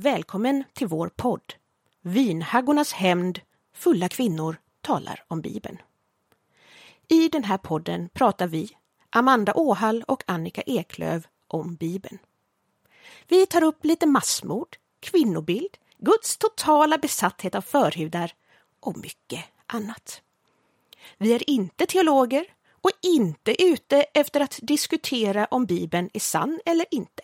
Välkommen till vår podd. Vinhaggornas hämnd, fulla kvinnor talar om Bibeln. I den här podden pratar vi, Amanda Åhall och Annika Eklöv, om Bibeln. Vi tar upp lite massmord, kvinnobild, Guds totala besatthet av förhudar och mycket annat. Vi är inte teologer och inte ute efter att diskutera om Bibeln är sann eller inte.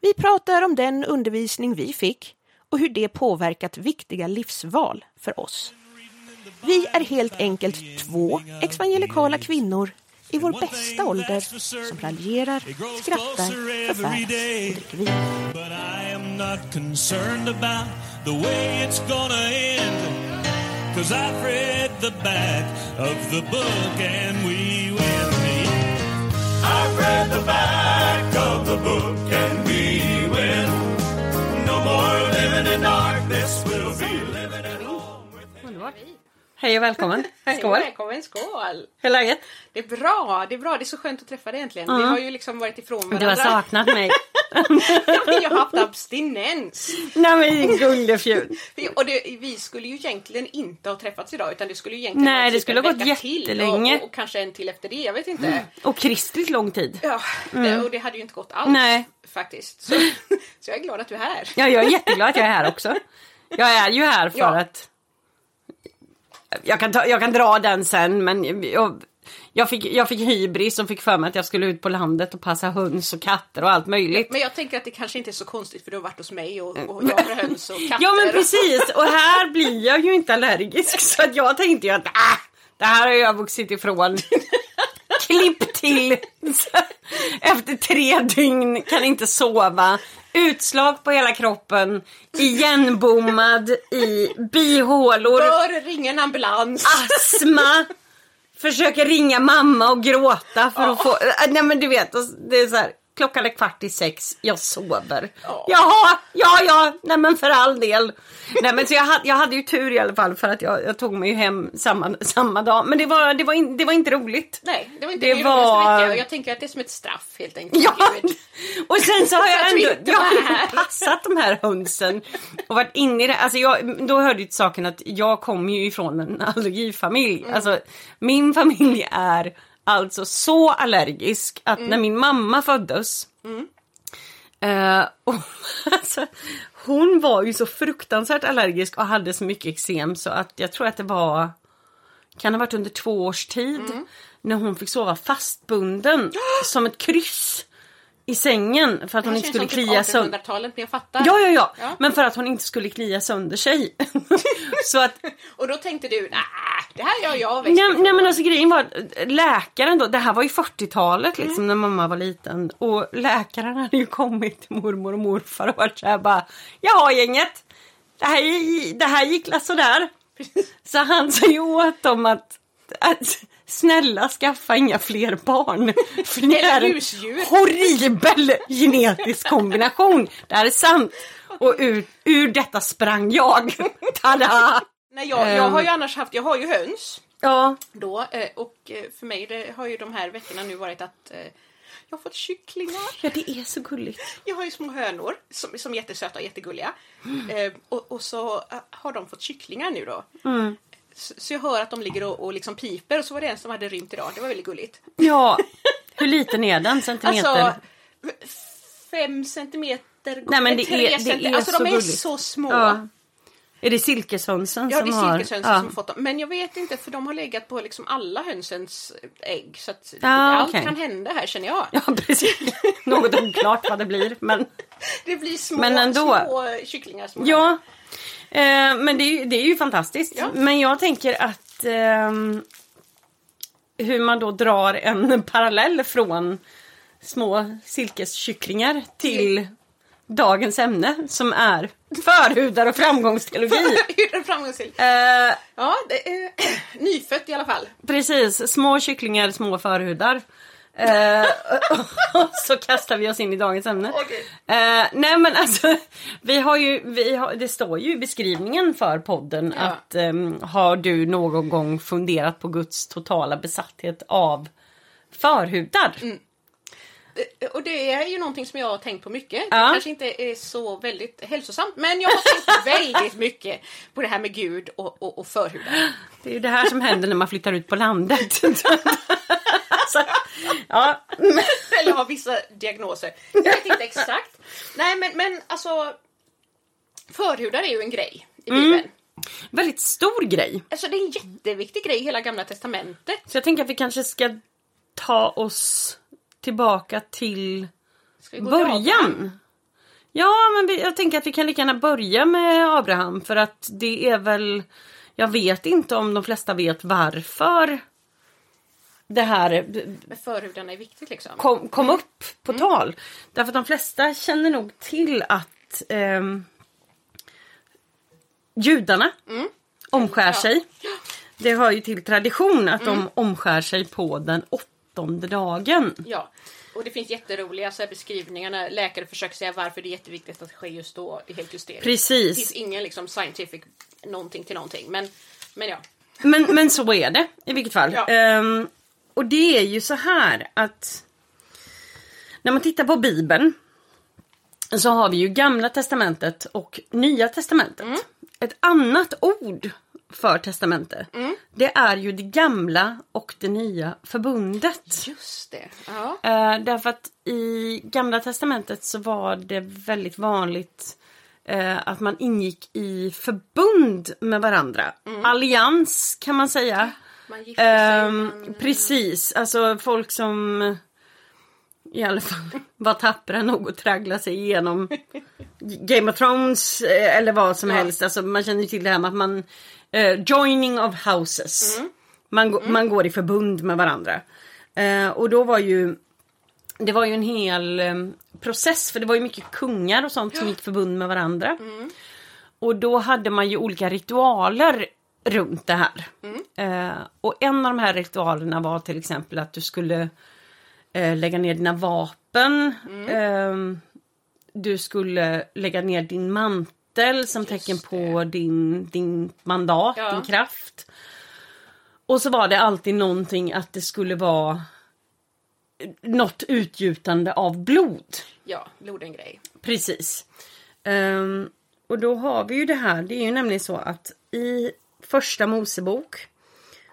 Vi pratar om den undervisning vi fick och hur det påverkat viktiga livsval för oss. Vi är helt enkelt två evangelikala kvinnor i vår bästa ålder som raljerar, skrattar, förfäras och dricker vin. But I am not concerned about the way it's gonna end. Cause I've read the back of the book and we will meet. I've read the back of the book and we. No more living in darkness, we'll be living at home with him. Hej och välkommen. Skål. Välkommen, skål! Hur är läget? Det är bra, det är bra. Det är så skönt att träffa dig äntligen. Vi har ju liksom varit ifrån varandra. Du har saknat mig. Jag har haft abstinens. Nej men din gullefjun. Och det, vi skulle ju egentligen inte ha träffats idag utan det skulle ju egentligen Nej, det typ skulle ha gått vecka till jättelänge. Och, och, kanske en till efter det, jag vet inte. Och kristligt lång tid. Ja, det, och det hade ju inte gått alls Nej. faktiskt. Så, så jag är glad att du är här. Ja, jag är jätteglad att jag är här också. Jag är ju här för Ja. att... Jag kan, ta, jag kan dra den sen men jag, jag, fick, jag fick hybris och fick för mig att jag skulle ut på landet och passa höns och katter och allt möjligt. Men jag tänker att det kanske inte är så konstigt för du har varit hos mig och, och jag har höns och katter. Ja men precis och här blir jag ju inte allergisk så att jag tänkte ju att ah, det här har jag vuxit ifrån. Klipp till. Efter tre dygn kan inte sova. Utslag på hela kroppen. Igenbommad i bihålor. Bör ringa en ambulans. Astma. Försöker ringa mamma och gråta för att få... Nej men du vet, det är så här. Klockan är kvart i sex, jag sover. Jaha, ja ja, nej men för all del. Nej men så jag, hade, jag hade ju tur i alla fall för att jag, jag tog mig hem samma, samma dag. Men det var, det, var in, det var inte roligt. Nej, det var inte Det det, var- veckan. Jag tänker att det är som ett straff helt enkelt. Ja! Och sen så har jag ändå jag har passat de här hönsen och varit inne i det. Alltså jag, då hörde ju till saken att jag kommer ju ifrån en allergifamilj. Mm. Alltså min familj är alltså så allergisk att Mm. när min mamma föddes eh, och, alltså, hon var ju så fruktansvärt allergisk och hade så mycket eksem så att jag tror att det var kan ha varit under två års tid Mm. när hon fick sova fastbunden som ett kryss i sängen för att hon inte här skulle som klia typ sönder. 1800-talet men jag fattar. Ja, ja, ja, Ja. Men för att hon inte skulle klia sönder sig. så att, Och då tänkte du, nej, det här gör jag nej, ifrån." nej men alltså grejen var läkaren då, det här var ju 40-talet liksom när mamma var liten. Och läkaren hade ju kommit till mormor och morfar och varit såhär bara, jaha gänget, det här, det här gick sådär. Så han sa ju åt dem att, att snälla skaffa inga fler barn. För det är en horribel genetisk kombination. Det här är sant. Och ur, ur detta sprang jag. Tada! Nej, jag, jag Ehm. har ju annars haft, jag har ju höns Ja, då eh, och eh, för mig det har ju de här veckorna nu varit att eh, jag har fått kycklingar. ja det är så gulligt. Jag har ju små hönor som, som är jättesöta och jättegulliga. Mm. Eh, och, och så har de fått kycklingar nu då. Mm. Så, jag hör att de ligger och, och liksom piper och så var det en som hade rymt idag. Det var väldigt gulligt. Ja, hur liten är den? Centimeter? Alltså fem centimeter Nej, men det tre är- det centi- är Alltså så de är gulligt. så små. ja. Är det silkeshönsen Ja, som det är har... silkeshönsen ja. som fått dem. Men jag vet inte för de har legat på liksom alla hönsens ägg. Så att Ja, allt okej. kan hända här känner jag. Ja, precis. Något oklart vad det blir. Men Det blir små, Men ändå. små kycklingar. Små ja, eh, men det det är ju fantastiskt. Ja. Men jag tänker att ehm, hur man då drar en parallell från små silkeskycklingar till dagens ämne som är förhudar och framgångsteologi. Framgångsrikt? Eh, Ja, det är nyfött i alla fall. Precis, små kycklingar, små förhudar. Eh, och så kastar vi oss in i dagens ämne. Okej. Eh, nej men alltså, vi har ju, vi har, det står ju i beskrivningen för podden Ja. att ehm, har du någon gång funderat på Guds totala besatthet av förhudar? eh, och det är ju någonting som jag har tänkt på mycket. Det Ja. kanske inte är så väldigt hälsosamt, men jag har tänkt väldigt mycket på det här med Gud och, och, och förhudar. Det är ju det här som händer när man flyttar ut på landet. Så, ja, Eller har vissa diagnoser. Jag vet inte exakt. Nej, men, men alltså. Förhudar är ju en grej i Mm. Bibeln. väldigt stor grej. Alltså det är en jätteviktig grej i hela gamla testamentet. Så jag tänker att vi kanske ska ta oss tillbaka till början. Ja, men jag tänker att vi kan lika gärna börja med Abraham för att det är väl... Jag vet inte om de flesta vet varför det här Men förhudarna är viktigt liksom. kom, kom upp på tal. Därför att de flesta känner nog till att ehm, judarna omskär sig. Det hör ju till tradition att de omskär sig på den åttonde dagen. Ja. Och det finns jätteroliga så här, beskrivningar läkare försöker säga varför det är jätteviktigt att det sker just då. Det är helt hysteriskt. Det Precis. finns ingen liksom scientific någonting till någonting. Men, men ja. Men, men så är det i vilket fall. Ja. Ehm, och det är ju så här att när man tittar på Bibeln så har vi ju Gamla Testamentet och Nya Testamentet. Mm. Ett annat ord för testamentet Mm. det är ju det gamla och det nya förbundet. Just det. Ja. Eh, därför att i Gamla Testamentet så var det väldigt vanligt eh, att man ingick i förbund med varandra. Mm. Allians kan man säga. Man gifter sig. Man, Precis, alltså folk som i alla fall var tappra nog att traggla sig igenom Game of Thrones eh, eller vad som Ja. helst. Alltså man känner till det här med att man eh, joining of houses. Man, gå- man går i förbund med varandra. Eh, och då var ju det var ju en hel eh, process för det var ju mycket kungar och sånt som gick förbund med varandra. Och då hade man ju olika ritualer runt det här. Eh, och en av de här ritualerna var till exempel att du skulle eh, lägga ner dina vapen. Ehm, du skulle lägga ner din mantel som tecken på din, din mandat, Ja. din kraft. Och så var det alltid någonting att det skulle vara något utgjutande av blod. ja, blod är en grej. Precis. Ehm, och då har vi ju det här, det är ju nämligen så att i första Mosebok,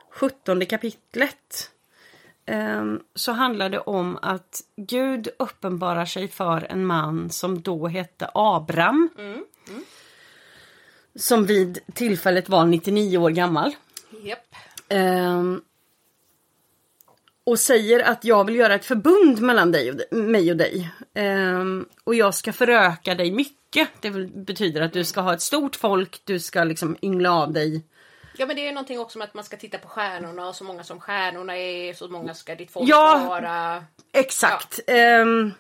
17 kapitlet, ehm, så handlar det om att Gud uppenbarar sig för en man som då hette Abram. Som vid tillfället var 99 år gammal. Japp. Ehm, och säger att jag vill göra ett förbund mellan dig och, mig och dig. Ehm, och jag ska föröka dig mycket. Det betyder att du ska ha ett stort folk, du ska liksom yngla av dig. Ja men det är någonting också med att man ska titta på stjärnorna och så många som stjärnorna är, så många ska ditt folk Ja. vara. Exakt. Ehm,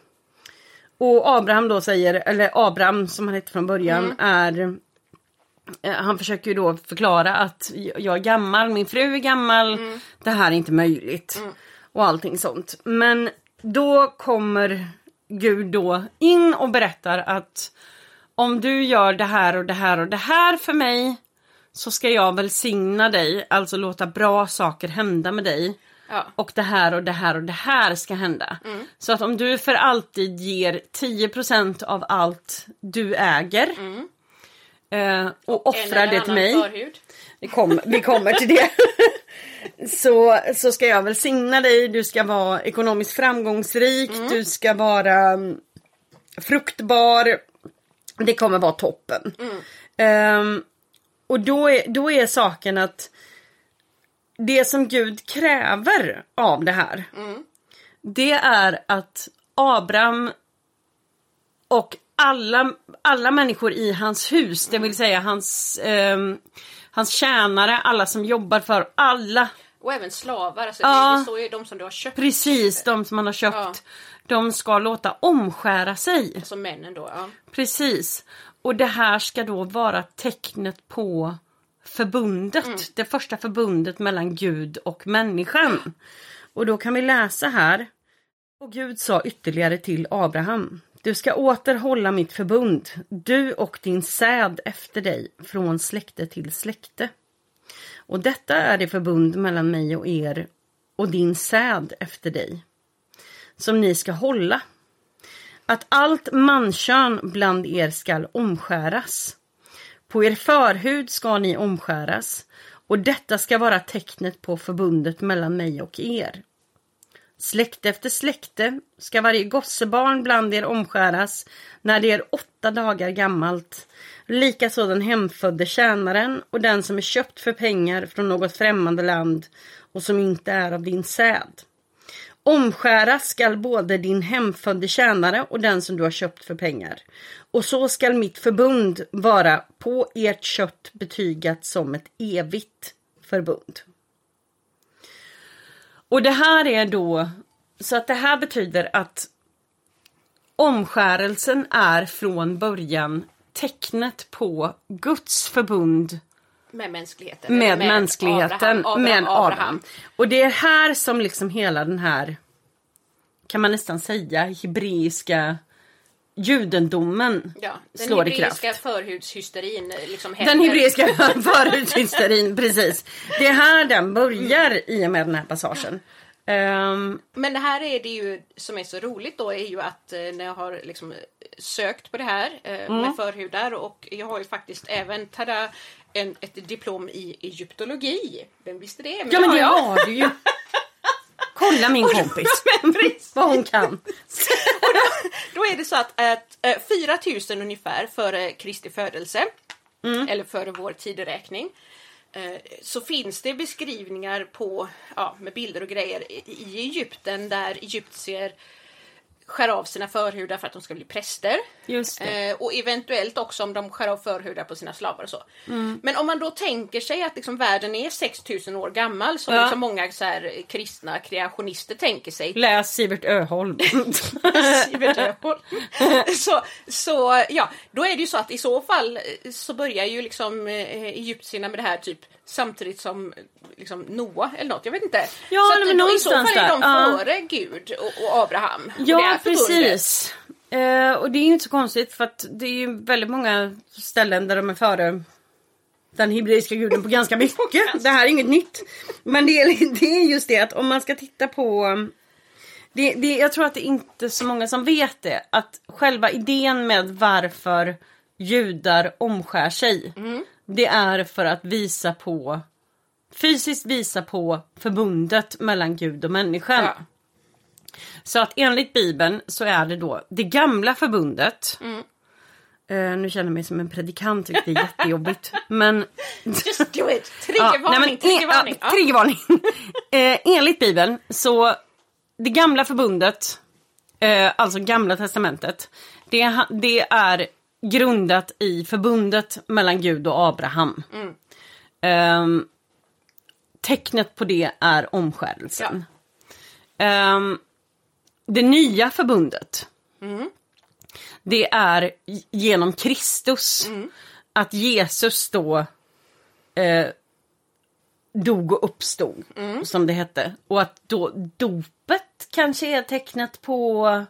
och Abraham då säger, eller Abraham som han hette från början, är eh, han försöker ju då förklara att jag är gammal, min fru är gammal, det här är inte möjligt. Och allting sånt. Men då kommer Gud då in och berättar att om du gör det här och det här och det här för mig så ska jag välsigna dig, alltså låta bra saker hända med dig. Ja. Och det här och det här och det här ska hända. Så att om du för alltid ger 10% av allt du äger eh, och offrar det till mig. Vi, kom, vi kommer till det. så, så ska jag välsigna dig, du ska vara ekonomiskt framgångsrik, du ska vara mm, fruktbar. Det kommer vara toppen. Ehm, och då är, då är saken att det som Gud kräver av det här. Det är att Abraham och alla, alla människor i hans hus, det vill säga hans, ehm, hans tjänare, alla som jobbar för alla Och även slavar. Alltså Ja. det, det står ju de som du har köpt. Precis, de som man har köpt. Ja. De ska låta omskära sig. Alltså männen då. Ja. Precis. Och det här ska då vara tecknet på förbundet. Mm. Det första förbundet mellan Gud och människan. Och då kan vi läsa här. Och Gud sa ytterligare till Abraham. Du ska åter hålla mitt förbund, du och din säd efter dig, från släkte till släkte. Och detta är det förbund mellan mig och er och din säd efter dig. som ni ska hålla. Att allt mankön bland er skall omskäras. På er förhud ska ni omskäras och detta ska vara tecknet på förbundet mellan mig och er. Släkte efter släkte ska varje gossebarn bland er omskäras när det är åtta dagar gammalt. Likaså den hemfödde tjänaren och den som är köpt för pengar från något främmande land och som inte är av din säd. Omskäras skall både din hemfödde tjänare och den som du har köpt för pengar. Och så skall mitt förbund vara på ert kött betygat som ett evigt förbund. Och det här är då, så att det här betyder att omskärelsen är från början tecknet på Guds förbund med mänskligheten. med, Med mänskligheten, Abraham, med Abraham, Abraham. Abraham. Och det är här som liksom hela den här, kan man nästan säga, hebreiska judendomen Ja, den slår i hebreiska kraft. förhudshysterin liksom Den hebreiska föruthysterin, precis. Det är här den börjar i och med den här passagen. Ehm, Men det här är det ju som är så roligt då är ju att eh, när jag har liksom sökt på det här eh, Mm. med förhudar och jag har ju faktiskt även tada, en, ett diplom i egyptologi. Vem visste det? ja men det jag. har du ju. Kolla min kompis. Vad hon kan. Då är det så att, att eh, 4000 ungefär före Kristi födelse, Mm. eller före vår tideräkning, eh, så finns det beskrivningar på, ja, med bilder och grejer i, i Egypten där egyptier skär av sina förhudar för att de ska bli präster. Eh, och eventuellt också om de skär av förhudar på sina slavar och så. Mm. Men om man då tänker sig att liksom världen är 6000 år gammal som Ja. liksom många så här, kristna kreationister tänker sig. Läs Sivert Öholm. Sivert Öholm. så, så ja, då är det ju så att i så fall så börjar ju liksom eh, egyptierna med det här typ samtidigt som liksom Noa eller något, jag vet inte. Ja, så nej, men då, i så fall är de där, före Gud och, och Abraham. Ja, precis. Eh, och det är ju inte så konstigt för att det är ju väldigt många ställen där de är före den hebreiska guden på ganska mycket. Det här är inget nytt. Men det är, det är just det att om man ska titta på det, det, jag tror att det är inte så många som vet det. Att själva idén med varför judar omskär sig. Det är för att visa på fysiskt visa på förbundet mellan Gud och människan. Ja. Så att enligt Bibeln så är det då det gamla förbundet. Mm. Eh, nu känner jag mig som en predikant vilket är jättejobbigt. Men Just do it! Ja, Triggervarning, men- triggervarning. Ja, eh, enligt Bibeln så det gamla förbundet, eh, alltså gamla testamentet, det, det är grundat i förbundet mellan Gud och Abraham. Mm. Ehm, tecknet på det är omskärelsen. Ehm, det nya förbundet, Mm. det är genom Kristus. Mm. Att Jesus då eh, dog och uppstod, Mm. som det hette. Och att då dopet kanske är tecknet på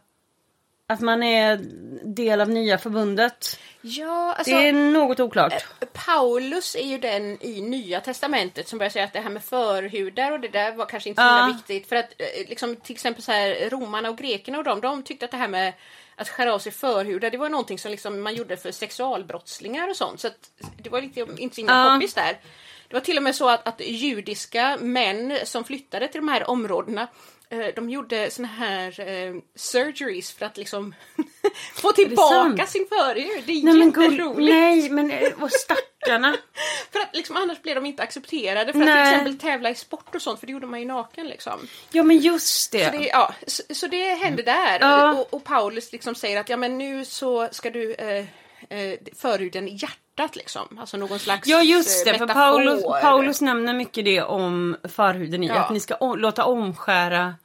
att man är del av nya förbundet. Ja, alltså, Det är något oklart. Paulus är ju den i Nya Testamentet som börjar säga att det här med förhudar och det där var kanske inte så Ja. viktigt. För att eh, liksom, till exempel så här, romarna och grekerna och de, de tyckte att det här med att skära av sig förhudar, det var någonting som liksom man gjorde för sexualbrottslingar och sånt. Så det var lite, inte så himla poppis där. Det var till och med så att, att judiska män som flyttade till de här områdena eh, de gjorde såna här eh, surgeries för att liksom få tillbaka sin förhud. Det är Nej men, jätteroligt. nej men eh, och stackarna. För att liksom, annars blir de inte accepterade för att Nej. till exempel tävla i sport och sånt för det gjorde man ju naken liksom. Ja men just det. Så det, ja, så, så det hände där. Ja. Och, och Paulus liksom säger att ja men nu så ska du eh, eh, förhuden i hjärtat liksom. Alltså någon slags Ja just eh, det, för metafor. Paulus, Paulus nämner mycket det om förhuden i, Ja. att ni ska o- låta omskära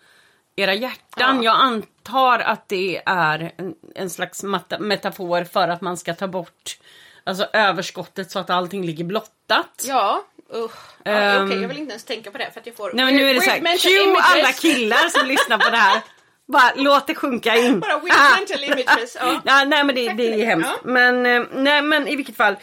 era hjärtan. Ja. Jag antar att det är en, en slags mata- metafor för att man ska ta bort alltså, överskottet så att allting ligger blottat. Ja, usch. Ja, Ehm. Okej, jag vill inte ens tänka på det för att jag får Nej men nu är det såhär, cue alla killar som lyssnar på det här. Bara låt det sjunka in. Bara weird Ah. mental images. Ja. Ja, nej men det, det är hemskt. Ja. Men, eh, nej, men i vilket fall.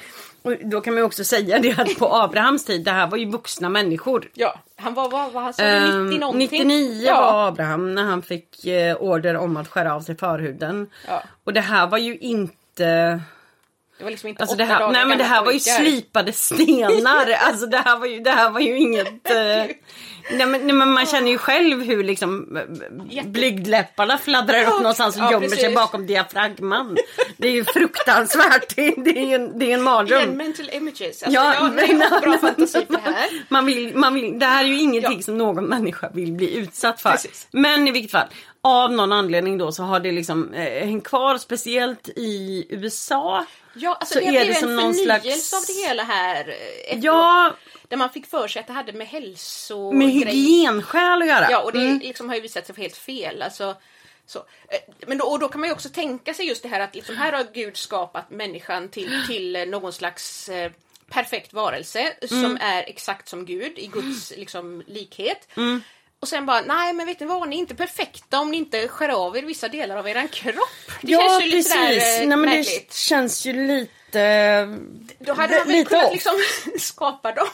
Då kan man också säga det att på Abrahams tid, det här var ju vuxna människor. Ja, han var, vad var han sa, Ehm, 90 någonting? 99 ja. var Abraham när han fick eh, order om att skära av sig förhuden. Ja. Och det här var ju inte... Det var liksom inte Alltså åtta det här, dagar nej men det här var ju slipade stenar. alltså det här var ju, det här var ju inget... Eh, nej, men, nej men man känner ju själv hur liksom eh, Jätte- blygdläpparna fladdrar upp någonstans och Ja, gömmer sig precis. bakom diafragman. Det är ju fruktansvärt. Det är, är, en, det är en Igen, mardröm. mental images. Alltså, Ja, ja, nej, jag har bra fantasi för det här. Man vill, man vill, det här är ju ingenting Ja. som någon människa vill bli utsatt för. Precis. Men i vilket fall, av någon anledning då så har det liksom eh, hängt kvar speciellt i USA. Ja, alltså Så det är det en som någon förnyelse slags- av det hela här. eh, Ja, Där man fick för sig att det hade med hälso... med hygienskäl att göra. Ja, och det Mm. liksom har ju visat sig vara helt fel. Alltså, så. Eh, Men då, och då kan man ju också tänka sig just det här att liksom här har Gud skapat människan till, till eh, någon slags eh, perfekt varelse som Mm. är exakt som Gud i Guds liksom, likhet. Och sen bara, nej men vet ni vad, ni är inte perfekta om ni inte skär av er vissa delar av er kropp. Det ja, känns ju lite precis. sådär eh, Nej, men det märkligt. känns ju lite... Då hade man väl lite kunnat off. liksom skapa dem.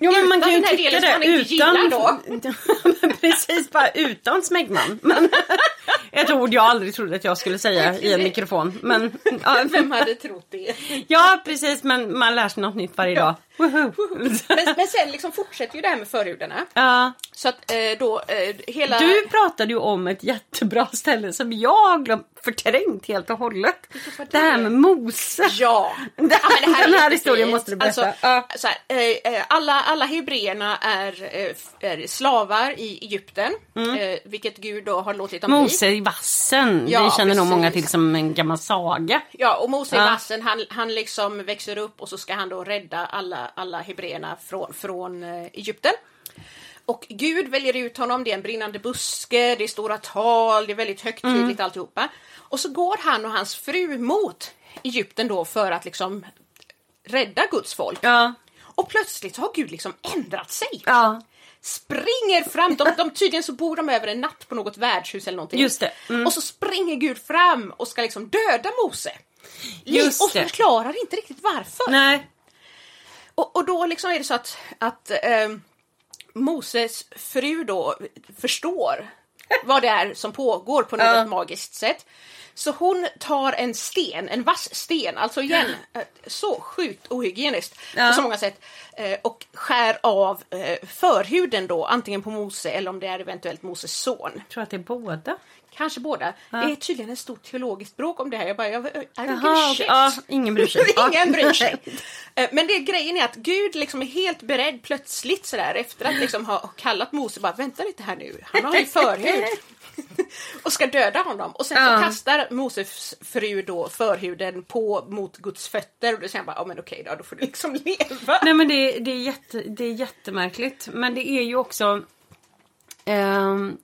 Jo men man kan ju tycka det utan... Men Precis, bara utan smegman. Men, ett ord jag aldrig trodde att jag skulle säga i en mikrofon. Men, ja, Vem hade trott det? ja precis, men man lär sig något nytt varje dag. Woho. Men, men sen liksom fortsätter ju det här med förhudarna. Ja. Så att eh, då eh, hela... Du pratade ju om ett jättebra ställe som jag har glömt förträngt helt och hållet. Det här det? med Mose. Ja! Den Ja, men det här, är den här historien måste du berätta. Alltså, ja. så här, eh, eh, alla, alla hebreerna är, eh, är slavar i Egypten, eh, vilket Gud då har låtit dem Mm. Mose i vassen, Ja, det känner nog precis. många till som en gammal saga. bli. Ja, och Mose i vassen, han, han liksom växer upp och så ska han då rädda alla, alla hebreerna från, från Egypten. Och Gud väljer ut honom, det är en brinnande buske, det är stora tal, det är väldigt högtidligt Mm. alltihopa. Och så går han och hans fru mot Egypten då för att liksom rädda Guds folk. Ja. Och plötsligt har Gud liksom ändrat sig. Ja, Springer fram, de, de, tydligen så bor de över en natt på något värdshus eller någonting. Just det, mm. Och så springer Gud fram och ska liksom döda Mose. Just och förklarar inte riktigt varför. nej. Och, och då liksom är det så att, att eh, Moses fru då förstår vad det är som pågår på något Ja. magiskt sätt. Så hon tar en sten, en vass sten, alltså igen, eh, så sjukt ohygieniskt Ja. på så många sätt. eh, Och skär av eh, förhuden då, antingen på Mose eller om det är eventuellt Moses son. Jag tror att det är båda. Kanske båda. Det är tydligen en stor teologiskt bråk om det här. Jag bara, jag, I don't give a Jaha, shit. okej. ja, ingen bryr sig. Ja. Ingen bryr sig. Eh, Men det grejen är att Gud liksom är helt beredd plötsligt sådär efter att liksom ha kallat Mose bara vänta lite här nu, han har ju förhud. och ska döda honom. Och sen Ja. kastar Moses fru då förhuden på mot Guds fötter och då säger han bara, ja men okej då, då får du liksom leva. Nej men det, det, är jätte, det är jättemärkligt. Men det är ju också... ehm,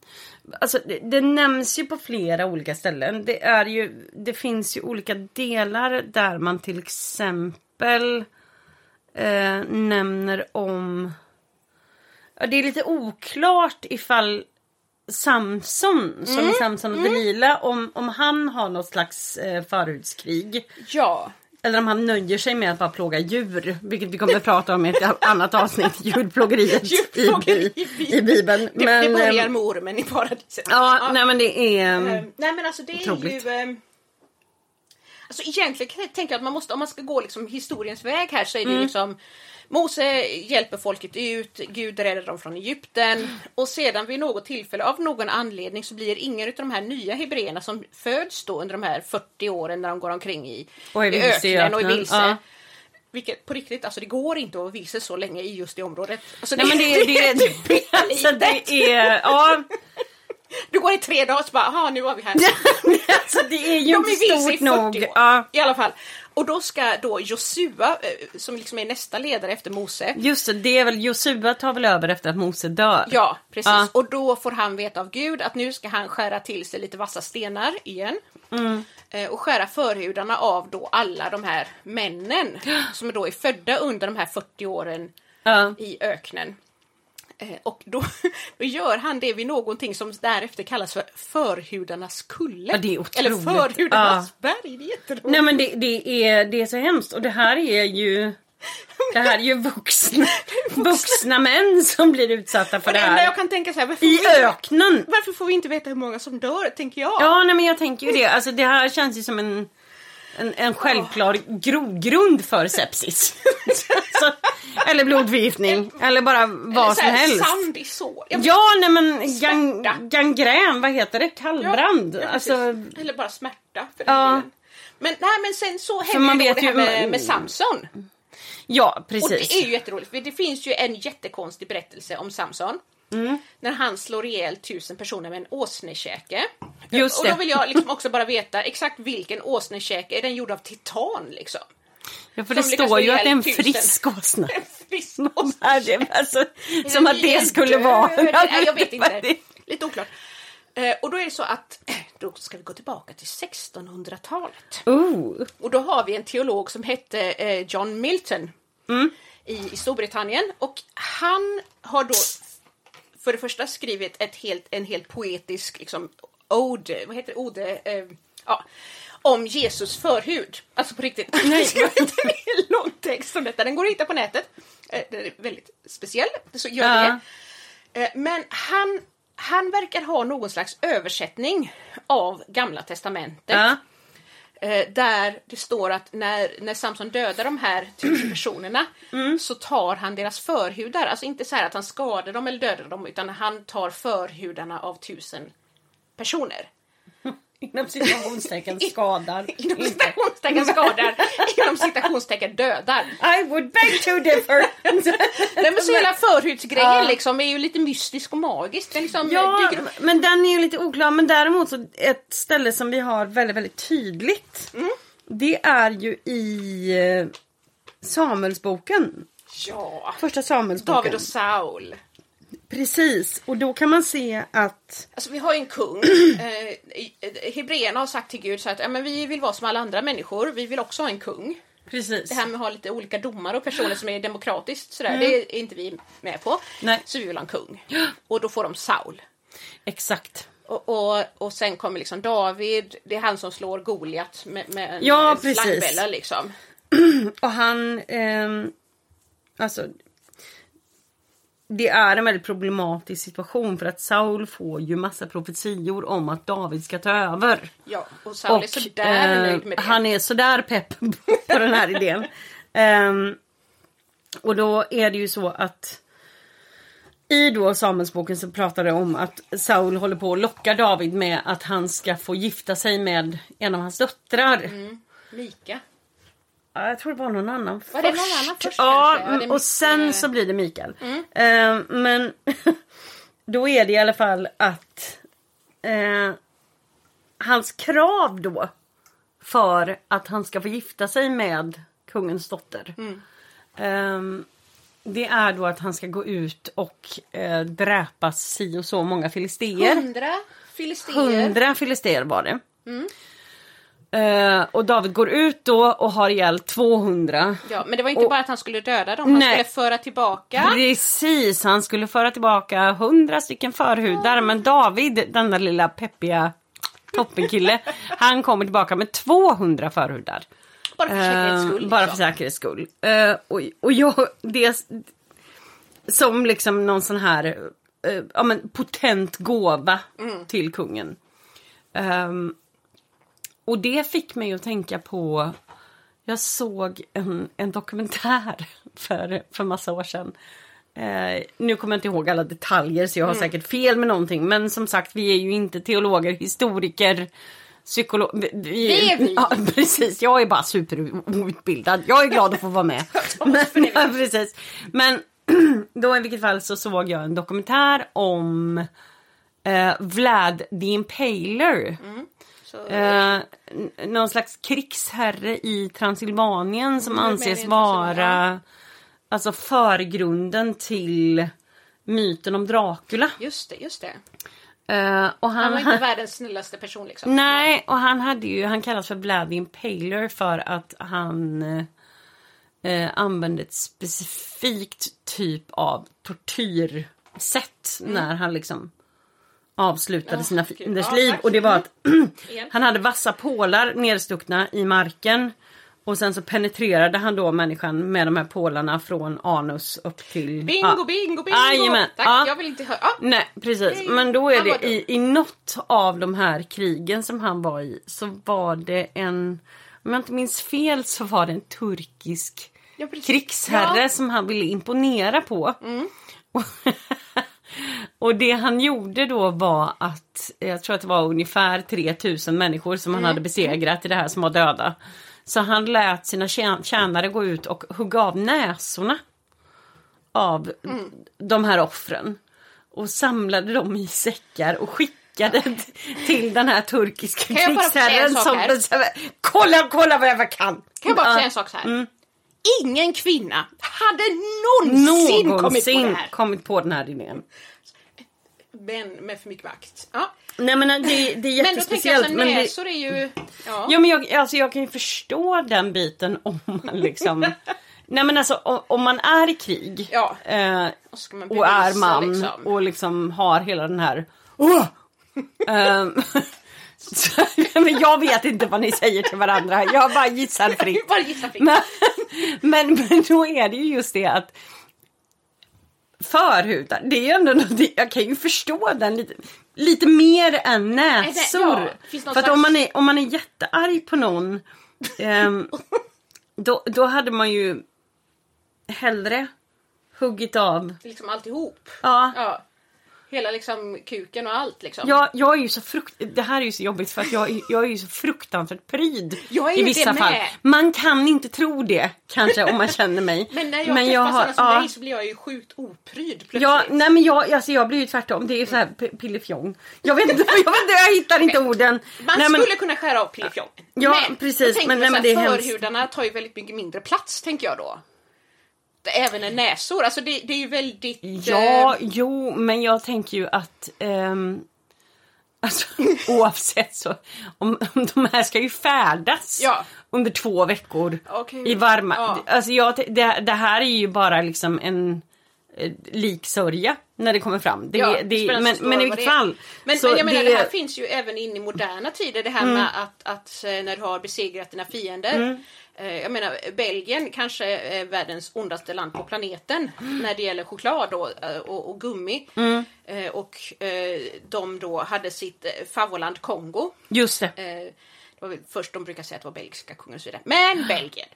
alltså det, det nämns ju på flera olika ställen. Det, är ju, det finns ju olika delar där man till exempel eh, nämner om... Ja, det är lite oklart ifall Samson, som Mm. Samson och Delila, om, om han har något slags eh, förhudskrig. Ja, Eller om han nöjer sig med att bara plåga djur. Vilket vi kommer att prata om i ett annat avsnitt. Djurplågeriet i, Djurplågeri i, i i Bibeln. det, Men, det börjar ehm, med ormen i paradiset. ja, nej men det är... Eh, nej men alltså det är Otroligt. ju... Alltså egentligen kan jag att man måste, om man ska gå liksom historiens väg här så är det Mm. liksom Mose hjälper folket ut, Gud räddar dem från Egypten och sedan vid något tillfälle av någon anledning så blir ingen av de här nya hebreerna som föds då under de här 40 åren när de går omkring i, Och i i öknen och öknen, vilse. ja. Vilket på riktigt, alltså det går inte att vara vilse så länge i just det området. Alltså, Nej men det, det, det, det, alltså, det är... Ja, Du går i tre dagar och så bara, nu var vi här. alltså, det är ju inte i stort 40 nog. år. Ja, I alla fall. Och då ska då Josua, eh, som liksom är nästa ledare efter Mose. just det, det är väl Josua tar väl över efter att Mose dör. Ja, precis. Ja. Och då får han veta av Gud att nu ska han skära till sig lite vassa stenar igen. Mm. Eh, Och skära förhudarna av då alla de här männen som då är födda under de här 40 åren Ja. i öknen. Eh, och då, då gör han det vid någonting som därefter kallas för förhudarnas kulle. Ja, det är otroligt. Eller förhudarnas berg, det är jätteroligt. Nej men det, det, är, det är så hemskt och det här är ju det här är ju vuxna, vuxna män som blir utsatta för det det enda jag här. kan tänka så här, varför, I får vi, öknen! varför får vi inte veta hur många som dör, tänker jag. Ja, nej men jag tänker ju det. Alltså det här känns ju som en, en, en självklar grogrund för sepsis. så, eller blodförgiftning. Eller bara vad så som helst. Sand i sår. Ja, nej men gang, gangrän, vad heter det? Kallbrand. Ja, alltså. Eller bara smärta. För Ja. Men, nej, men sen så händer det här ju- med, med Samson. ja, Och precis. det är ju jätteroligt, för det finns ju en jättekonstig berättelse om Samson. Mm. När han slår ihjäl tusen personer med en åsnekäke. Just och då det. vill jag liksom också bara veta exakt vilken åsnekäke, är den gjord av titan liksom? Ja, för det som lyckas står ju att det är en frisk åsna. Det- alltså, som att det skulle vara... Nej, jag vet inte. Lite oklart. Eh, och då är det så att då ska vi gå tillbaka till 1600-talet. Oh. Och då har vi en teolog som hette eh, John Milton Mm. i, i Storbritannien. Och han har då för det första skrivit ett helt, en helt poetisk liksom, ode, vad heter det, ode, eh, ja, om Jesus förhud. Alltså på riktigt. Skrivit en hel lång text om detta. Den går att hitta på nätet. Eh, den är väldigt speciell, så gör Ja. det. Eh, men han, han verkar ha någon slags översättning av Gamla Testamentet. Ja. Eh, där det står att när, när Samson dödar de här tusen personerna så tar han deras förhudar. Alltså inte så här att han skadar dem eller dödar dem utan han tar förhudarna av tusen personer. Inom citationstecken skadar. Inom citationstecken skadar, inom citationstecken dödar. I would beg to differ. Nej men så hela förhudsgrejen Ja. liksom är ju lite mystisk och magisk. Den liksom Ja, dyker men den är ju lite oklar. Men däremot så ett ställe som vi har väldigt, väldigt tydligt. Det är ju i eh, Samuelsboken. Ja. Första Samuelsboken. David och Saul. Precis, och då kan man se att Alltså vi har ju en kung. Eh, eh, Hebreerna har sagt till Gud så att ja, men vi vill vara som alla andra människor. Vi vill också ha en kung. Precis. Det här med att ha lite olika domare och personer som är demokratiskt sådär, det är inte vi med på. Nej. Så vi vill ha en kung. Och då får de Saul. Exakt. Och, och, och sen kommer liksom David, det är han som slår Goliat med, med en, Ja, en slangbella liksom. Och han, ehm, alltså det är en väldigt problematisk situation för att Saul får ju massa profetior om att David ska ta över. Ja, och Saul är sådär eh, nöjd med det. han är sådär pepp på den här idén. Ehm, och då är det ju så att i då Samuelsboken så pratar det om att Saul håller på att locka David med att han ska få gifta sig med en av hans döttrar. Mika. Ja, jag tror det var någon annan Var det någon annan först Ja, kanske? Och sen så blir det Mikael. Eh, men då är det i alla fall att eh, hans krav då för att han ska få gifta sig med kungens dotter. Eh, det är då att han ska gå ut och eh, dräpa si och så många filisteer. Hundra filisteer. Hundra filister var det. Eh, och David går ut då och har ihjäl 200. Ja, men det var inte Och- bara att han skulle döda dem, han Nej. skulle föra tillbaka. Precis, han skulle föra tillbaka 100 stycken förhudar men David, den där lilla peppiga toppenkille, han kommer tillbaka med 200 förhudar. Bara för säkerhets skull. Eh, bara för liksom. säkerhets skull. Eh, och, och jag, det som liksom någon sån här eh, ja, men potent gåva Mm. till kungen. Ehm, och det fick mig att tänka på jag såg en, en dokumentär för, för massa år sedan. Eh, nu kommer jag inte ihåg alla detaljer så jag har säkert fel med någonting. Men som sagt, vi är ju inte teologer, historiker, psykologer. Det är vi. Ja, precis, jag är bara superoutbildad. Jag är glad att få vara med. men, ja, precis. men då i vilket fall så såg jag en dokumentär om eh, Vlad the Impaler. Eh, någon slags krigsherre i Transylvanien som Mm, anses vara alltså förgrunden till myten om Dracula. Just det, just det. Och Han han, var inte världens snällaste person liksom. Nej, och han hade ju, han kallas för Vlad Impaler för att han eh, använde ett specifikt typ av tortyr sätt när han liksom avslutade sina fienders Ja, liv. Och det var att han hade vassa pålar nedstuckna i marken. Och sen så penetrerade han då människan med de här pålarna från anus upp till... Bingo, ja. bingo, bingo! Jajamän, Tack, ja. jag vill inte höra. Ja. Nej precis, Nej, men då är det i, i något av de här krigen som han var i så var det en, om jag inte minns fel så var det en turkisk krigsherre. Mm. som han ville imponera på. Och, och det han gjorde då var att, jag tror att det var ungefär 3000 människor som Mm. han hade besegrat i det här som var döda. Så han lät sina tjän- tjänare gå ut och hugga av näsorna av Mm. de här offren. Och samlade dem i säckar och skickade till den här turkiska krigsherren som kolla, kolla vad jag kan! Kan jag bara säga en sak så här? Mm. Ingen kvinna hade någonsin, kommit på någonsin det här. kommit på den här idén. Men med för mycket makt. Ja. Nej men det, det är Men då tänker jag jättespeciellt. att men det, är ju... Ja. ja men jag, alltså jag kan ju förstå den biten om man liksom Nej men alltså om, om man är i krig Ja. eh, man och är bevisa, man liksom. och liksom har hela den här! Ehm, så, men jag vet inte vad ni säger till varandra. Jag bara gissar fritt. Bara gissa fritt. Men, men, men då är det ju just det att förhudar, det är ju ändå något, jag kan ju förstå den lite, lite mer än näsor. ja, För att om man, är, om man är jättearg på någon ehm, då, då hade man ju hellre huggit av. Liksom alltihop. Ja, Ja. Hela liksom kuken och allt liksom. jag, jag är ju så frukt... Det här är ju så jobbigt för att jag, är- jag är ju så fruktansvärt pryd Jag är i vissa fall. Man kan inte tro det kanske om man känner mig. Men när jag träffar sådana som ja. dig så blir jag ju sjukt opryd plötsligt. Ja, nej men jag, alltså jag blir ju tvärtom. Det är ju så här pillefjong. Jag vet inte, jag, vet inte, jag hittar inte orden. Man nej, men, skulle kunna skära av pillefjongen. Ja, men, precis, jag men- nej, men det är hemskt. förhudarna tar ju väldigt mycket mindre plats tänker jag då. Även en näsor, alltså det, det är ju väldigt... Ja, eh, jo, men jag tänker ju att ehm, alltså, oavsett så, om, om de här ska ju färdas Ja. under två veckor Okej. i varma. Ja. Alltså jag, det, det här är ju bara liksom en eh, liksörja när det kommer fram. Det, Ja, det, det men, men i vilket fall. Men, men jag menar det... det- här finns ju även in i moderna tider det här med att, att eh, när du har besegrat dina fiender. Eh, Jag menar Belgien kanske är världens ondaste land på planeten när det gäller choklad och, eh, och, och gummi. Eh, Och eh, de då hade sitt eh, favoritland Kongo. Just det. Eh, Det först de brukar säga att det var belgiska kungen och så vidare. Men Belgien.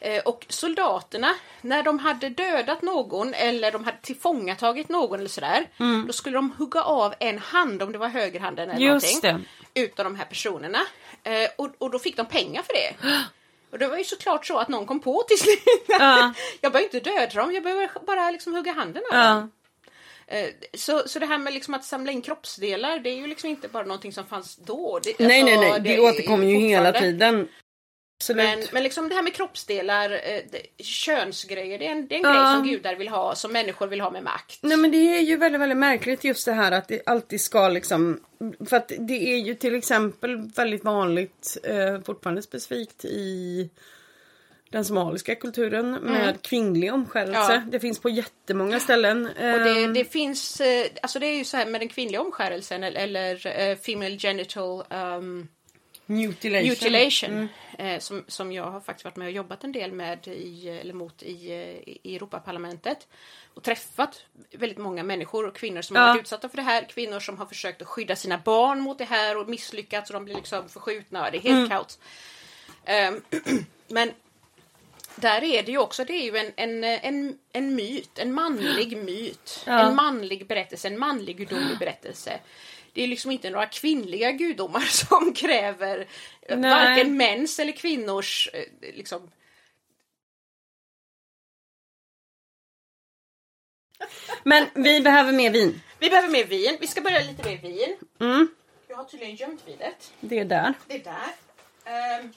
Eh, Och soldaterna, när de hade dödat någon eller de hade tillfångatagit någon eller sådär. Då skulle de hugga av en hand, om det var högerhanden eller Just någonting. det. Utav de här personerna. Eh, Och, och då fick de pengar för det. Och det var ju såklart så att någon kom på till slut. Ja. jag behöver inte döda dem, jag behöver bara liksom hugga handen av Ja. dem. Eh, Så, så det här med liksom att samla in kroppsdelar, det är ju liksom inte bara någonting som fanns då. Det, Nej, nej, alltså, nej. Det, är återkommer ju hela tiden. Absolut. Men, men liksom det här med kroppsdelar, eh, det, könsgrejer, det är en, det är en Ja. grej som gudar vill ha, som människor vill ha med makt. Nej men det är ju väldigt, väldigt märkligt just det här att det alltid ska liksom För att det är ju till exempel väldigt vanligt eh, fortfarande specifikt i den somaliska kulturen med kvinnlig omskärelse. Ja. Det finns på jättemånga ställen. Och det, Ehm, det finns, eh, alltså det är ju så här med den kvinnliga omskärelsen eller, eller eh, female genital um, mutilation. mutilation. Eh, som, som jag har faktiskt varit med och jobbat en del med i, eller mot i, eh, i Europaparlamentet. Och träffat väldigt många människor och kvinnor som har Ja. varit utsatta för det här. Kvinnor som har försökt att skydda sina barn mot det här och misslyckats och de blir liksom förskjutna. Det är helt kaos. Ehm, men där är det ju också, det är ju en, en, en, en myt, en manlig myt. Ja. En manlig berättelse, en manlig gudomlig berättelse. Det är liksom inte några kvinnliga gudomar som kräver eh, Nej. varken mäns eller kvinnors eh, liksom, Men vi behöver mer vin. Vi behöver mer vin. Vi ska börja lite med vin. Mm, Jag har tydligen gömt vinet. det är där. Det är där. Ehm,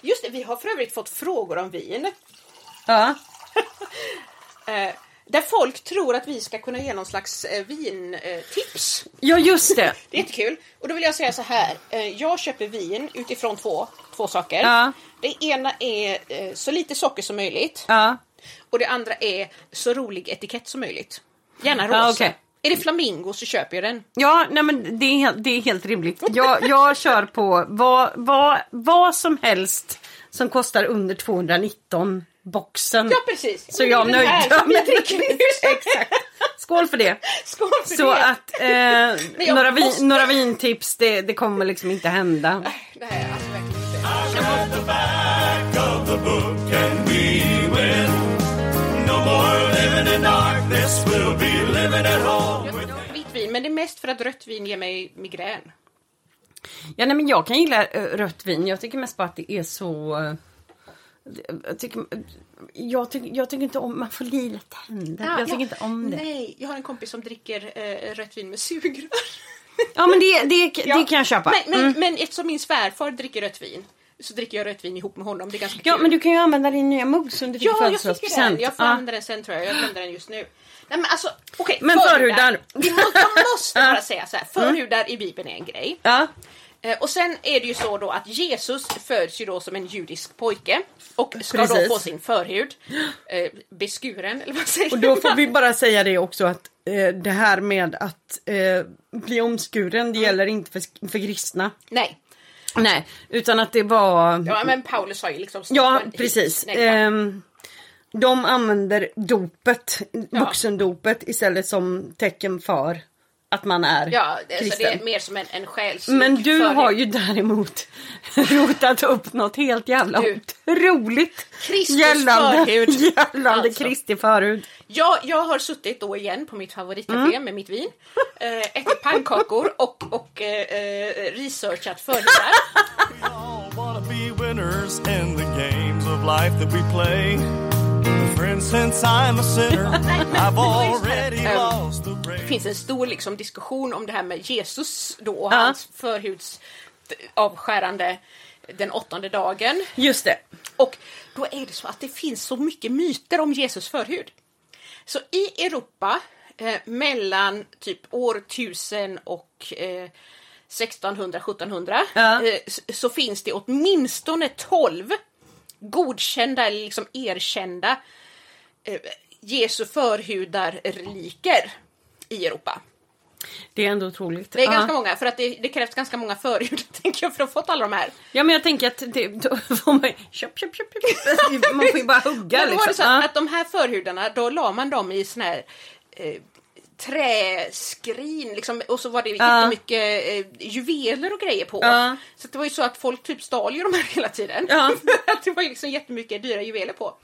just det, vi har för övrigt fått frågor om vin. Ja. Eh, där folk tror att vi ska kunna ge någon slags eh, vintips. ja, just det. Det är jättekul. Och då vill jag säga så här. Eh, jag köper vin utifrån två, två saker. Ja. Det ena är eh, så lite socker som möjligt. Ja. Och det andra är så rolig etikett som möjligt. Gärna rosa. Ja, okej. Är det flamingo så köper jag den. Ja, nej men det är, helt- det är helt rimligt. Jag, jag kör på vad, vad, vad som helst som kostar under 219 boxen. Ja precis. Så jag det är den nöjd. här Ja, som vi men- dricker nu. Exakt. Skål för det. Skål för Så det. att eh, några, vin, måste- några vintips, det, det kommer liksom inte hända. Alltså verkligen inte... Vitt vin, men det är mest för att rött vin ger mig migrän. Ja, nej, men jag kan gilla eh, rött vin. Jag tycker mest bara att det är så... jag, tycker, jag, tycker, jag tycker inte om... Man får lila tänder. Ja, jag tycker ja. inte om det. Nej, jag har en kompis som dricker eh, rött vin med sugrör. Ja, men det, det, det Ja. kan jag köpa. Men, men, Mm. men eftersom min svärfar dricker rött vin så dricker jag rött vin ihop med honom. Det är ganska Ja, kul. men du kan ju använda din nya mugg som du fick i Ja, ju födelsedagspresent. den. Jag får Ja. använda den sen tror jag. Jag glömde den just nu. Nej men alltså, okej. Men förhudar. Vi må, jag måste bara säga så här. Förhudar i Bibeln är en grej. Ja. Eh, och sen är det ju så då att Jesus föds ju då som en judisk pojke och ska Precis. då få sin förhud eh, beskuren, eller vad säger Och då får man? vi bara säga det också att eh, det här med att eh, bli omskuren, det gäller inte för, för kristna. Nej, Nej, utan att det var... ja men Paulus sa ju liksom... Ja, precis. Ehm, de använder dopet, vuxendopet, istället som tecken för att man är ja, alltså det kristen. är mer som en, en själslig Men du har ju däremot rotat upp något helt jävla Du. otroligt Kristus gällande, förhud. gällande Alltså. Kristi förhud. Jag, jag har suttit då igen på mitt favoritcafé med mitt vin, eh, ätit pannkakor och, och eh, researchat förhudar. The Det race. finns en stor liksom, diskussion om det här med Jesus då och Ja. hans förhuds avskärande den åttonde dagen. Just det. Och då är det så att det finns så mycket myter om Jesus förhud. Så i Europa eh, mellan typ år 1000 och eh, 1600-1700 Ja. eh, så finns det åtminstone 12 godkända eller liksom erkända eh, Jesu förhudar-reliker i Europa. Det är ändå otroligt. Det är ganska många, för att det, det krävs ganska många förhud tänker jag för att få alla de här. Ja men jag tänker att det, då får man köp, köp, köp, köp. Man får ju bara hugga Men då var liksom. det så Ja. att de här förhudarna, då la man dem i sån här eh, träskrin liksom, och så var det jättemycket eh, juveler och grejer på. Ja. Så det var ju så att folk typ stal ju de här hela tiden. Att det var ju liksom jättemycket dyra juveler på.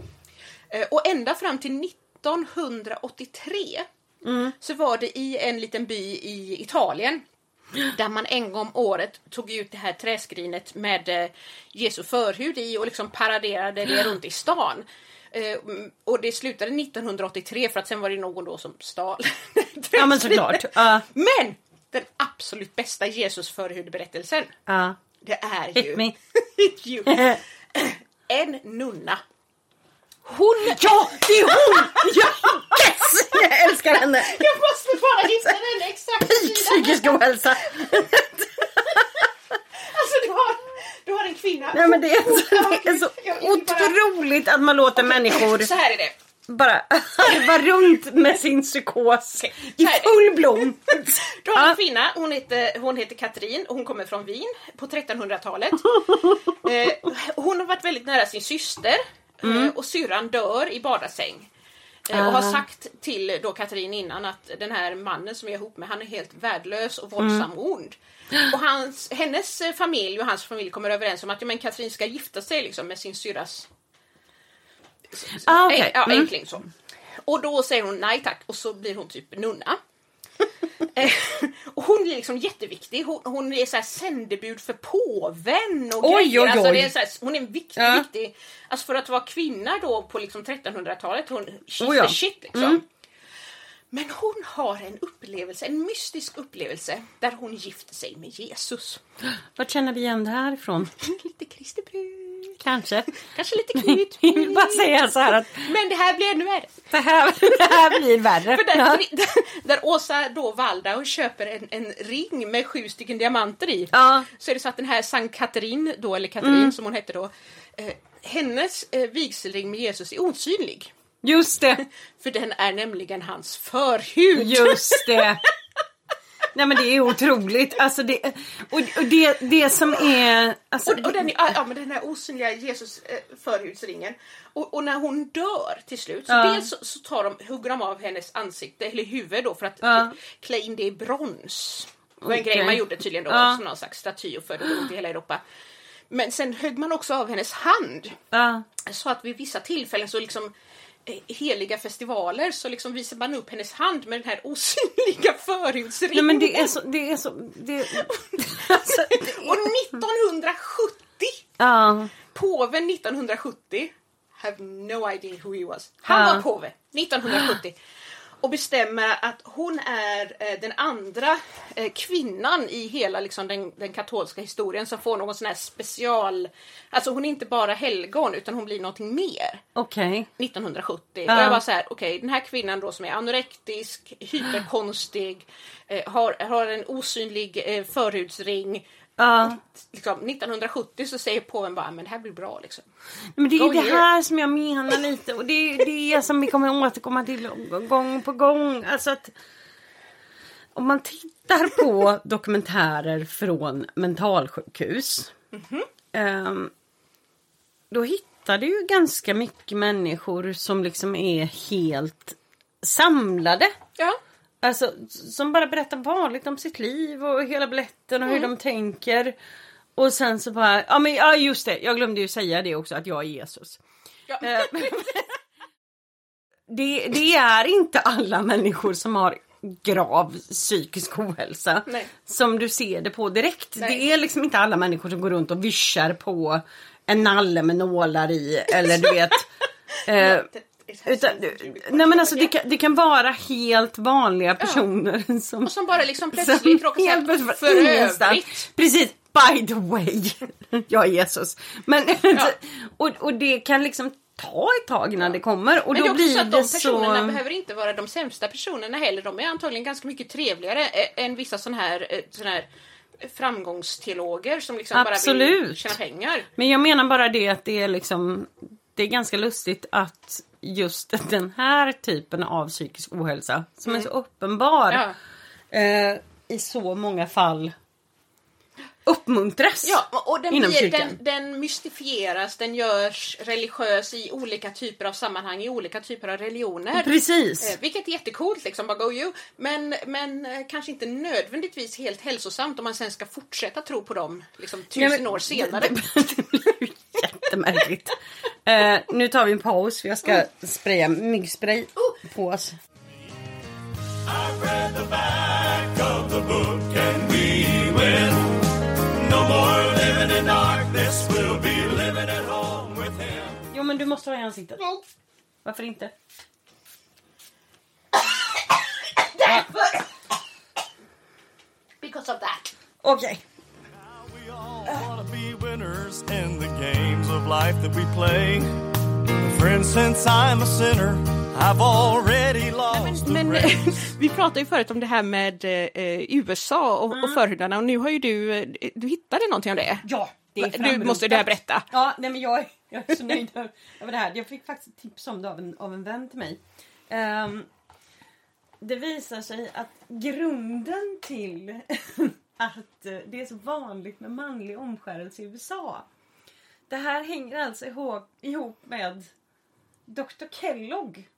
Eh, och ända fram till 1983 Mm. så var det i en liten by i Italien där man en gång om året tog ut det här träskrinet med eh, Jesu förhud i och liksom paraderade det runt i stan. Eh, och det slutade 1983 för att sen var det någon då som stal Ja men såklart. Ja. Men den absolut bästa Jesus förhudberättelsen Ja. det är Hit ju me. Hit you. en nunna. Hon... Ja, det är hon! Ja, yes! Jag älskar henne! Jag måste bara hitta den exakta sidan. Psykisk ohälsa. Alltså du har, du har en kvinna. Nej men det är så, det är så bara- otroligt att man låter människor Så här är det. bara harva runt med sin psykos Okej, i full blom. Du har en kvinna, hon heter, hon heter Katrin och hon kommer från Wien på 1300-talet. eh, hon har varit väldigt nära sin syster eh, och syrran dör i badassäng. Eh, och har sagt till då Katrin innan att den här mannen som jag är ihop med han är helt värdelös och våldsam och ond. Och hans, hennes familj och hans familj kommer överens om att ja, men Katrin ska gifta sig liksom, med sin syrras Ah, okej. en- Ja, Mm. enkling så. Och då säger hon nej tack och så blir hon typ nunna. Eh, och hon blir liksom jätteviktig. Hon, hon är så här sändebud för påven och Oj, grejer. oj, Alltså, oj. det är här, hon är en viktig, Ja. viktig... Alltså för att vara kvinna då på liksom 1300-talet, hon Oh, ja. shit liksom. Mm. Men hon har en upplevelse, en mystisk upplevelse där hon gifter sig med Jesus. Vart känner vi igen det här ifrån? lite Kristi brud, Kanske. kanske lite Knut. Jag vill bara säga så här att Men det här blir ännu värre. det här, det här blir värre. För Ja. där, där, där Åsa då Waldau köper en, en ring med sju stycken diamanter i. Ja. Så är det så att den här Sankt Katarin då, eller Katarin som hon hette då, eh, hennes eh, vigselring med Jesus är osynlig. Just det, För den är nämligen hans förhud. just det. Nej men det är otroligt. Alltså det, och, och det, det som är... Alltså, Och, och den, ja, men den här osynliga Jesus eh, förhudsringen. Och, och när hon dör till slut så Ja. dels så, så tar de, hugger de av hennes ansikte, eller huvud då för att Ja. klä in det i brons. Det var en Okej. grej man gjorde tydligen då, Ja. som någon slags staty och förde runt i hela Europa. Men sen högg man också av hennes hand. ja. Så att vid vissa tillfällen så liksom heliga festivaler så liksom visar man upp hennes hand med den här osynliga förhudsringen. Nej men det är så... Det är så det, alltså, Och 1970 ja. påven 1970 have no idea who he was. Han Ja. var påve 1970 och bestämmer att hon är eh, den andra eh, kvinnan i hela liksom, den, den katolska historien som får någon sån här special... Alltså hon är inte bara helgon utan hon blir någonting mer. Okej. 1970. Ja. Och jag var så här, okej den här kvinnan då som är anorektisk, hyperkonstig, eh, har, har en osynlig eh, förhudsring. Ja. Liksom, 1970 så säger påven bara, men det här blir bra liksom. Men det är Go det here. här som jag menar lite och det är det som vi kommer återkomma till gång på gång. Alltså att om man tittar på dokumentärer från mentalsjukhus. ehm, då hittar du ju ganska mycket människor som liksom är helt samlade. Ja. Alltså som bara berättar vanligt om sitt liv och hela berätten och hur de tänker. Och sen så bara, ja men ja just det, jag glömde ju säga det också att jag är Jesus. Ja. Eh, det, det är inte alla människor som har grav psykisk ohälsa Nej. som du ser det på direkt. Nej. Det är liksom inte alla människor som går runt och vischar på en nalle med nålar i eller du vet. eh, utan, nej men alltså det kan, det kan vara helt vanliga personer som Och som bara liksom som plötsligt råkar säga, för övrigt. Precis, by the way. jag är Jesus. Men, och, och det kan liksom ta ett tag innan det kommer. Och Men det är då också blir så att de personerna så... behöver inte vara de sämsta personerna heller. De är antagligen ganska mycket trevligare ä- än vissa sådana här, eh, sån här framgångsteologer som liksom bara vill Absolut. tjäna pengar. Men jag menar bara det att det är liksom... Det är ganska lustigt att just den här typen av psykisk ohälsa som är så uppenbar Mm. Ja. eh, i så många fall uppmuntras. Ja, och den, Inom blir, kyrkan. den, den mystifieras, den görs religiös i olika typer av sammanhang, i olika typer av religioner. Precis. Eh, vilket är jättecoolt, liksom, bara go you. Men, men eh, kanske inte nödvändigtvis helt hälsosamt om man sen ska fortsätta tro på dem liksom, tusen Nej, men- år senare. Det, det blir ju jättemärkligt. Eh, nu tar vi en paus för jag ska spraya myggspray på oss. Jo men du måste ha i ansiktet. Varför inte? Because of that. Okej. We all of life that we play. Friends, since I'm a sinner, I've already lost Men the eh, race. vi pratade ju förut om det här med eh, USA och, Mm. och förhudarna och nu har ju du, eh, du hittade någonting om det. Ja, det är Du måste det här berätta. Ja, nej men jag, är- jag är så nöjd över det här. Jag fick faktiskt tips om det av en, av en vän till mig. Ehm, det visar sig att grunden till att eh, det är så vanligt med manlig omskärelse i USA. Det här hänger alltså ihop, ihop med Dr. Kellogg.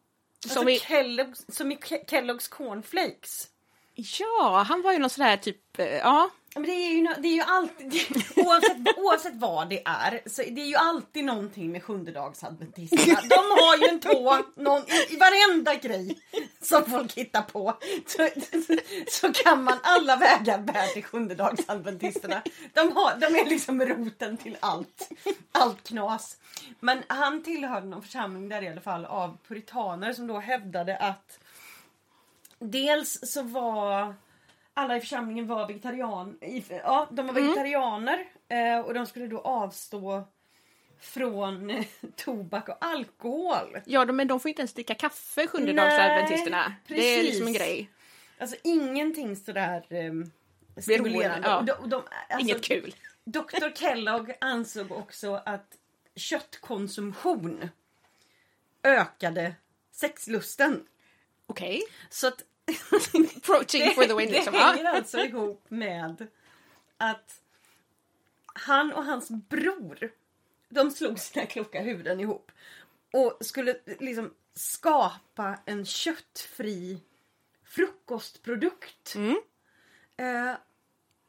Alltså Som i- Kellogg's, som i Ke- Kellogg's cornflakes. Ja, han var ju någon sån här typ, eh, ja. Men det är ju, det är ju alltid, det, oavsett, oavsett vad det är, så det är ju alltid någonting med sjundedagsadventisterna. De har ju en tå någon, i, i varenda grej som folk hittar på. Så, så kan man alla vägar bära till sjundedagsadventisterna. De, har, de är liksom roten till allt, allt knas. Men han tillhörde någon församling där i alla fall av puritaner som då hävdade att dels så var alla i församlingen var vegetarian, ja, de var vegetarianer eh, och de skulle då avstå från tobak och alkohol. Ja, men de får inte ens dricka kaffe, sjundedagsadventisterna. Det är precis. liksom en grej. Alltså ingenting sådär um, stimulerande. ja. De, de, alltså, Inget kul. Dr Kellogg ansåg också att köttkonsumtion ökade sexlusten. Okej. Så att Protein for the win det liksom. hänger alltså ihop med att han och hans bror de slog sina kloka huvuden ihop och skulle liksom skapa en köttfri frukostprodukt. Mm. Eh,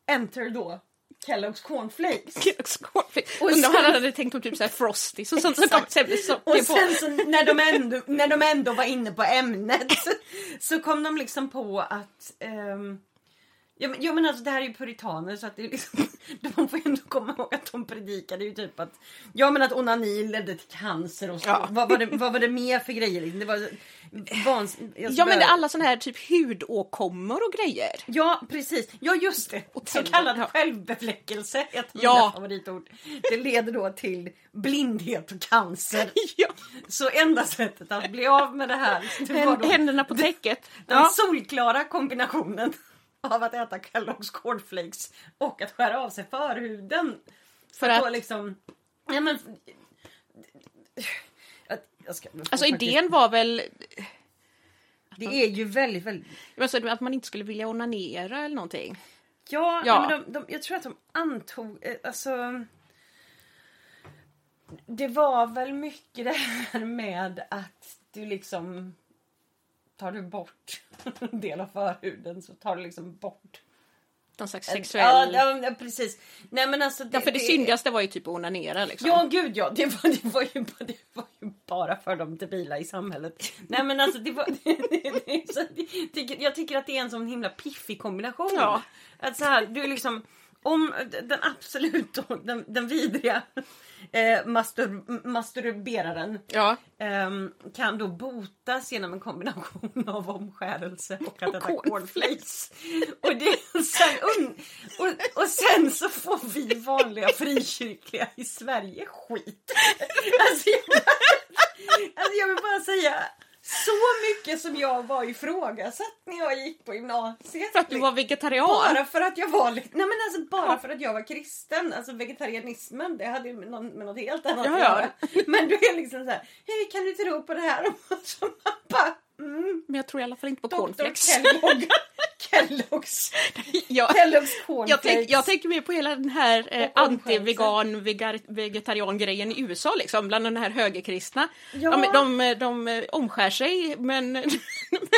enter då Kellogg's cornflakes. Kellogg's cornflakes. Och Undrar om han hade tänkt på typ såhär Frosties och sånt som kom sen blev så Och sen så när de, ändå, när de ändå var inne på ämnet så kom de liksom på att ehm, Ja men, ja, men alltså det här är ju puritaner så att det är liksom, man får ju ändå komma ihåg att de predikade ju typ att Ja men att onani ledde till cancer och så. Ja. Vad, var det, vad var det mer för grejer? liksom? Det var vans, jag Ja men det är alla såna här typ hudåkommor och grejer. Ja precis, ja just det. Så tänder, kallad ja. självbefläckelse, ett av Ja. favoritord. Det leder då till blindhet och cancer. Ja. Så enda sättet att bli av med det här det Händerna på täcket. den Ja. solklara kombinationen av att äta Kellogg's cornflakes och att skära av sig förhuden. För Då att, liksom... Ja, men, jag, jag ska, alltså idén var väl Det är ju väldigt, väldigt... alltså, att man inte skulle vilja onanera eller någonting. Ja, Ja. Men de, de, jag tror att de antog... eh, Alltså... Det var väl mycket det här med att du liksom... Tar du bort en del av förhuden så tar du liksom bort... Någon slags sexuell... ja, ja, precis. Nej men alltså... Ja, för det syndigaste var ju typ att onanera liksom. Ja gud ja, det var, det, var ju, bara- det var ju bara för de debila i samhället. Nej men alltså det var... Det, det, det, det, jag tycker att det är en sån himla piffig kombination. Ja. Att så här, du är liksom... Om den absolut den, den vidriga eh, mastur, masturberaren Ja. ehm, kan då botas genom en kombination av omskärelse och att äta cornflakes. Och, det, sen, och, och sen så får vi vanliga frikyrkliga i Sverige skit. Alltså jag, alltså jag vill bara säga så mycket som jag var ifrågasatt när jag gick på gymnasiet. För att du var vegetarian. Bara för att jag var Nej men alltså bara för att jag var kristen. Alltså vegetarianismen det hade ju med, någon, med något helt annat att göra. Men du är liksom så här. Hej kan du tro på det här? Och så man bara. Mm, Men jag tror i alla fall inte på cornflakes. Kellogg. Kellogg's. ja. Kellogg's. Jag, tänk, jag tänker mer på hela den här eh, anti-vegan, vegetarian-grejen i USA liksom, bland de här högerkristna. Ja. De, de, de, de omskär sig men, Nej,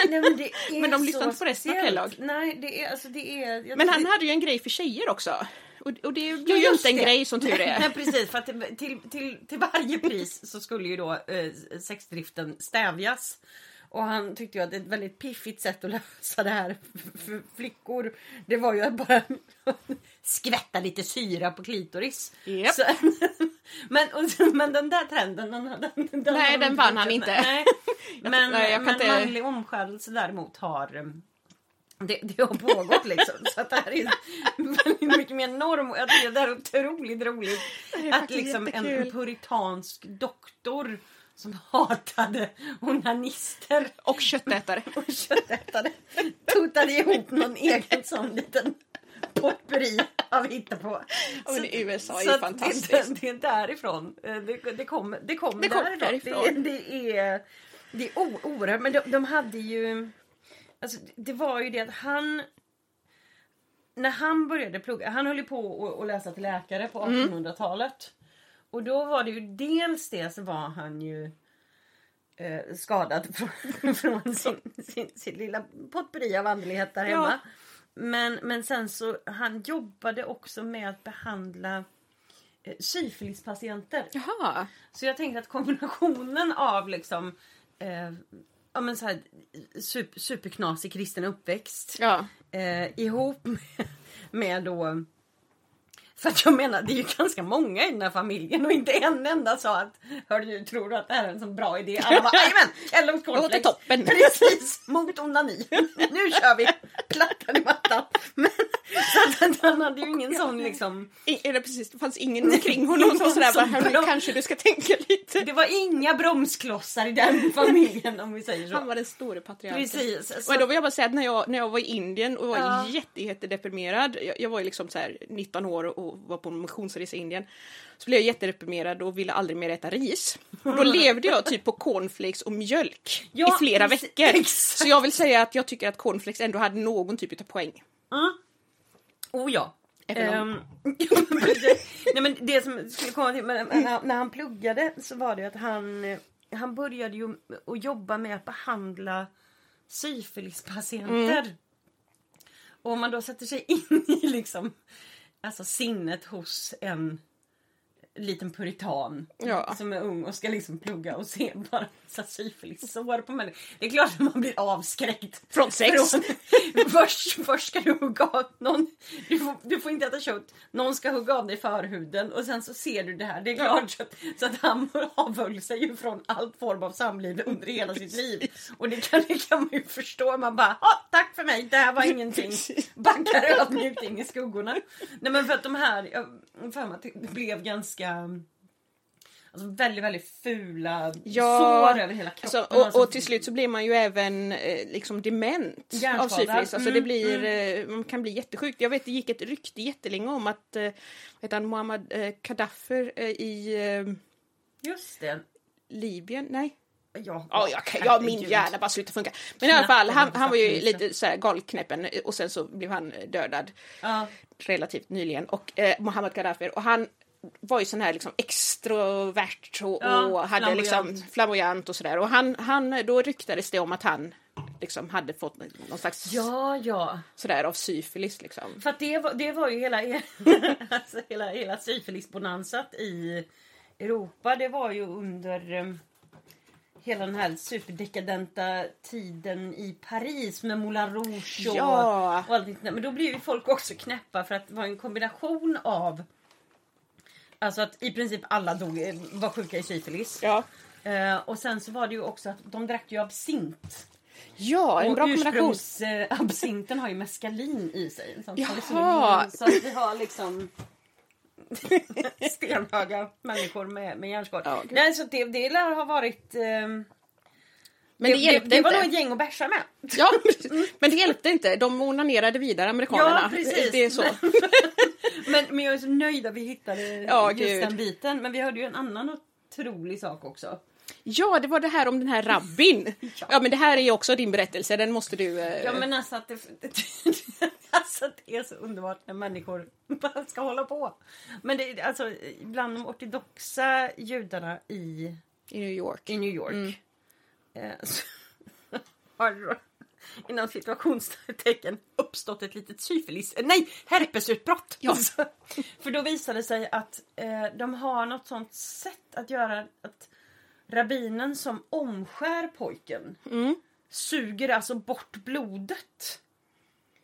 men, det är men de lyssnar inte på resten av. Kellogg. Nej det är alltså det är. jag Men han det- hade ju en grej för tjejer också. Och, och det blir ju inte en det. grej som tur är. Nej precis, för att till, till, till varje pris så skulle ju då eh, sexdriften stävjas. Och han tyckte ju att ett väldigt piffigt sätt att lösa det här för- flickor det var ju att bara skvätta lite syra på klitoris. Japp. Så, men, och, men den där trenden den, den, den, Nej, den vann han inte. Nej. Men, nej, jag kan men inte- manlig omskärelse däremot har eh, det, det har pågått liksom. Så att det här är väldigt mycket mer norm. Jag tycker det är otroligt roligt. Att liksom jättekul. en puritansk doktor som hatade onanister Och köttätare. och köttätare tutade ihop någon egen sån liten potpurri av hittepå. Men i USA är så ju fantastiskt. Det, det är därifrån. Eh, Det, det kommer det kom Det därifrån. därifrån. Det, det är, det är o- oerhört. Men de, de hade ju... Alltså, det var ju det att han... När han började plugga, han höll ju på att- läsa till läkare på Mm. 1800-talet. Och då var det ju dels det så var han ju eh, skadad från, från sin, sin, sin lilla potpurri av andlighet där hemma. Ja. Men, men sen så han jobbade också med att behandla eh, syfilispatienter. Jaha. Så jag tänkte att kombinationen av liksom eh, ja, men så här, super, superknasig kristen uppväxt Ja. eh, ihop med, med då för att jag menar, det är ju ganska många i den här familjen och inte en enda sa att Hör du, tror du att det här är en sån bra idé? Alla bara, jajamän! Kellogg's Låter cornflakes! toppen. Precis! Mot onani! Nu kör vi! Plattan i mattan! Men, så att han hade ju ingen sån liksom I, eller precis, det fanns ingen omkring honom som sådär bara, "Hörru, bra." kanske du ska tänka lite. Det var inga bromsklossar i den familjen om vi säger så. Han var den store patriarken. Precis. Så, Och då vill jag bara säga att när jag, när jag var i Indien och var Ja. jätte, jag, jag var ju liksom så här 19 år och och var på en missionsresa i Indien. Så blev jag jättedeprimerad och ville aldrig mer äta ris. Och då levde jag typ på cornflakes och mjölk Ja, i flera veckor. exakt. Så jag vill säga att jag tycker att cornflakes ändå hade någon typ av poäng. Oh ja. Um, nej men det som skulle komma till, men, när, när han pluggade så var det att han, han började ju att jobba med att behandla syfilispatienter. Och om man då sätter sig in i liksom, alltså sinnet hos en liten puritan Ja. som är ung och ska liksom plugga och se bara syfilissår på människor. Det är klart att man blir avskräckt. Från sex. Från, först, först ska du hugga av någon. Du får, du får inte äta kött. Någon ska hugga av dig förhuden och sen så ser du det här. Det är klart så, att, så att han avhöll sig ju från all form av samliv under hela sitt liv. Och det kan, det kan man ju förstå. Man bara, tack för mig, det här var ingenting. Backar ödmjukt in i skuggorna. Nej men för att de här, jag för mig att det blev ganska Alltså väldigt, väldigt fula Ja, sår över hela kroppen. Alltså, och, Alltså, och till slut så blir man ju även eh, liksom dement av syfilis. Alltså det Mm, blir, eh, man kan bli jättesjukt. Jag vet det gick ett rykte jättelänge om att eh, heter han, Muammar eh, Gaddafi eh, i eh, Just det. Libyen, nej? Ja, Ja, jag, kan- ja, min hjärna bara slutar funka. Men i alla fall, han, han var ju lite så här galknäppen och sen så blev han dödad Ja. relativt nyligen. Och eh, Muammar Gaddafi, och han var ju sån här liksom extrovert och, Ja, och hade liksom flamboyant. flamboyant och sådär. Och han, han, då ryktades det om att han liksom hade fått någon slags Ja, ja. sådär av syfilis liksom. För att det var, det var ju hela, alltså hela, hela syfilisbonansat i Europa. Det var ju under um, hela den här superdekadenta tiden i Paris med Moulin Rouge och, Ja. och allt. Men då blev ju folk också knäppa för att det var en kombination av Alltså att i princip alla dog, eh, var sjuka i syfilis. Ja, Eh, och sen så var det ju också att de drack ju absint. ja en Och bra kombination. eh, absinten har ju meskalin i sig. Så, Jaha. så att vi har liksom stenhöga människor med, med hjärnskott. Ja. Nej, så det, det lär ha varit... ehm, Men det, hjälpte det, det var inte. nog ett gäng att bärsa med. Ja, men det hjälpte inte. De onanerade vidare, amerikanerna. Ja, precis. Det är så. Men, men jag är så nöjd att vi hittade Ja, just gud. den biten. Men vi hörde ju en annan otrolig sak också. Ja, det var det här om den här rabbin. Ja, men det här är ju också din berättelse. Den måste du... eh, Ja men alltså att det, alltså det är så underbart när människor bara ska hålla på. Men det, alltså bland de ortodoxa judarna i, I New York. i New York. Så har det då, inom situationstecken uppstått ett litet syfilis, eh, nej herpesutbrott. Ja. Så, för då visade det sig att eh, de har något sånt sätt att göra att rabbinen som omskär pojken suger alltså bort blodet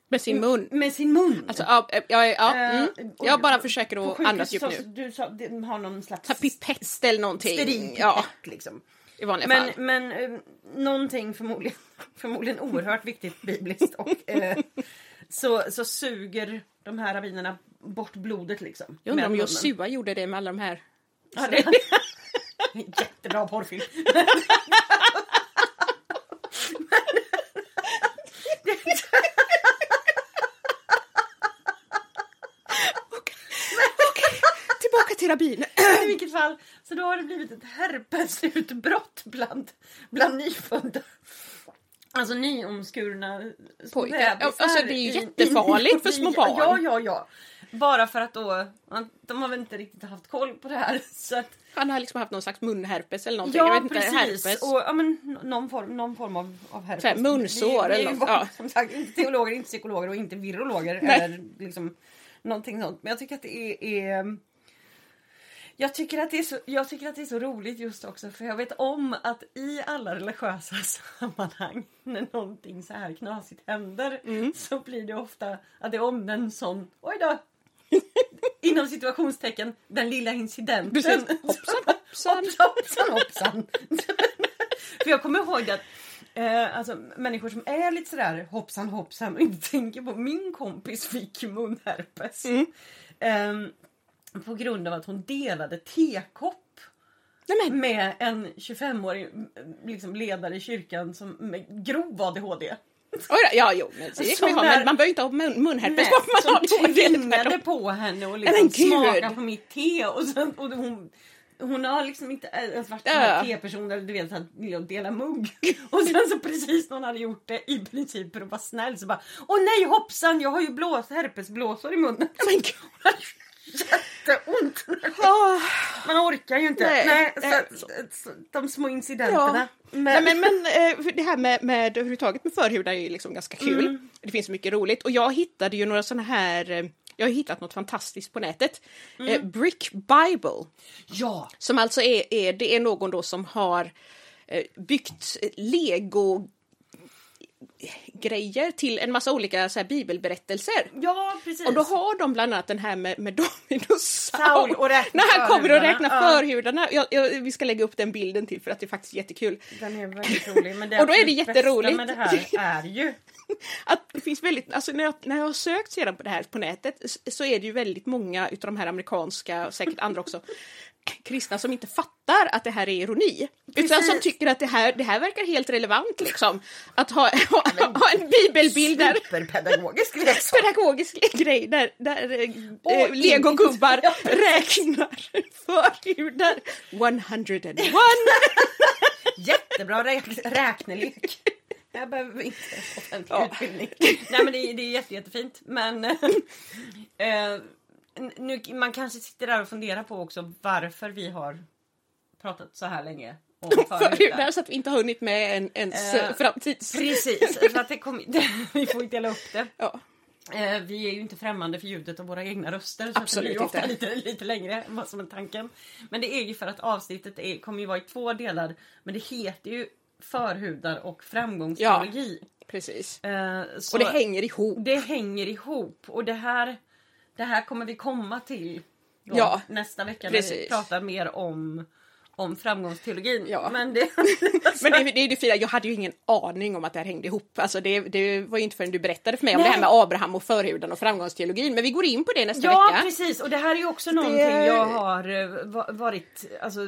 Med sin mun. med sin mun. Alltså, ja, ja, ja, ja, mm. Eh, Jag bara försöker att andas djupt nu. Du sa, de har någon slags pipett eller någonting. steril pipett Ja, liksom. I vanliga Men, fall. men eh, någonting förmodligen, förmodligen oerhört viktigt bibliskt och eh, så, så suger de här rabbinerna bort blodet liksom. Jag undrar om. Josua gjorde det med alla de här. Ja, det Jättebra porrfilm. Rabbin. I vilket fall, så då har det blivit ett herpesutbrott bland, bland nyfödda. Alltså nyomskurna Pojkar. Alltså, det är ju i- jättefarligt för små barn. Ja, ja, ja. Bara för att då, de har väl inte riktigt haft koll på det här. Så att, Han har liksom haft någon slags munherpes eller någonting. jag ja, inte, precis. herpes. Och, ja, men, någon, form, någon form av, av herpes. Så här, munsår eller något, ja. Som sagt, inte teologer, inte psykologer och inte virologer. Nej. Eller liksom någonting sånt. Men jag tycker att det är... är jag tycker, att det är så, jag tycker att det är så roligt just också för jag vet om att i alla religiösa sammanhang när någonting så här knasigt händer Mm. så blir det ofta att det omnämns som oj då inom situationstecken den lilla incidenten. Precis. Hoppsan, hoppsan. hoppsan, hoppsan, hoppsan. För jag kommer ihåg att eh, alltså, människor som är lite sådär hoppsan hoppsan och inte tänker på min kompis fick munherpes. Mm. Ehm, på grund av att hon delade tekopp men, med en 25-årig liksom, ledare i kyrkan som med grov ADHD. Oj då, ja, jo, men det kan man man behöver inte ha mun, munherpes bara man har det. Tvingade på henne och liksom smaka på mitt te och, sen, och hon, hon har liksom inte ens varit en Ja. teperson eller du vet att vilja dela mugg. Och sen så precis när hon hade gjort det i princip för att vara snäll så bara Åh nej hoppsan jag har ju blås, herpesblåsor i munnen. Men gud. Jätteont. Ah. Man orkar ju inte. Nej, Nej, så, så, de små incidenterna. Ja. Nej, men, men eh, det här med, med överhuvudtaget med förhudar är ju liksom ganska kul. Mm. Det finns mycket roligt och jag hittade ju några sådana här eh, jag har hittat något fantastiskt på nätet. Mm. Eh, Brick Bible. Ja. Som alltså är, är, det är någon då som har eh, byggt lego grejer till en massa olika så här, bibelberättelser. Ja precis. Och då har de bland annat den här med, med och Saul. Och När han kommer och förhudarna. räknar Ja. förhudarna. Jag, jag, vi ska lägga upp den bilden till för att det är faktiskt jättekul. Den är väldigt rolig. Men det Och då är det absolut jätteroligt. med det här är ju Att det finns väldigt, alltså när jag, när jag har sökt sedan på det här på nätet så är det ju väldigt många utav de här amerikanska, och säkert andra också, kristna som inte fattar att det här är ironi. Utan Precis. som tycker att det här, det här verkar helt relevant liksom. Att ha, ha, ha en bibelbild superpedagogisk leksak. pedagogisk grej där, där eh, eh, legogubbar Ja, räknar förhudar. 101. Jättebra räk räknelek. Jag behöver inte offentlig Ja. utbildning. Nej men det är, det är jätte, jättefint. Men eh, nu, man kanske sitter där och funderar på också varför vi har pratat så här länge om förhudar. så att vi inte har hunnit med en, ens Eh, framtids... Precis, för att det kom, vi får inte dela upp det. Ja. Eh, vi är ju inte främmande för ljudet av våra egna röster. Så Absolut att det blir inte. lite, lite längre än vad som är tanken. Men det är ju för att avsnittet är, kommer ju vara i två delar. Men det heter ju förhudar och framgångsteologi. Precis. Eh, så Och det hänger ihop. det hänger ihop. Och det här, det här kommer vi komma till då, Ja, nästa vecka när vi precis. pratar mer om, om framgångsteologin. Ja. Men det, Men det, det är det fina, jag hade ju ingen aning om att det här hängde ihop. Alltså det, det var ju inte förrän du berättade för mig om Nej. det här med Abraham och förhuden och framgångsteologin. Men vi går in på det nästa Ja vecka. precis och det här är ju också någonting jag har eh, va- varit alltså,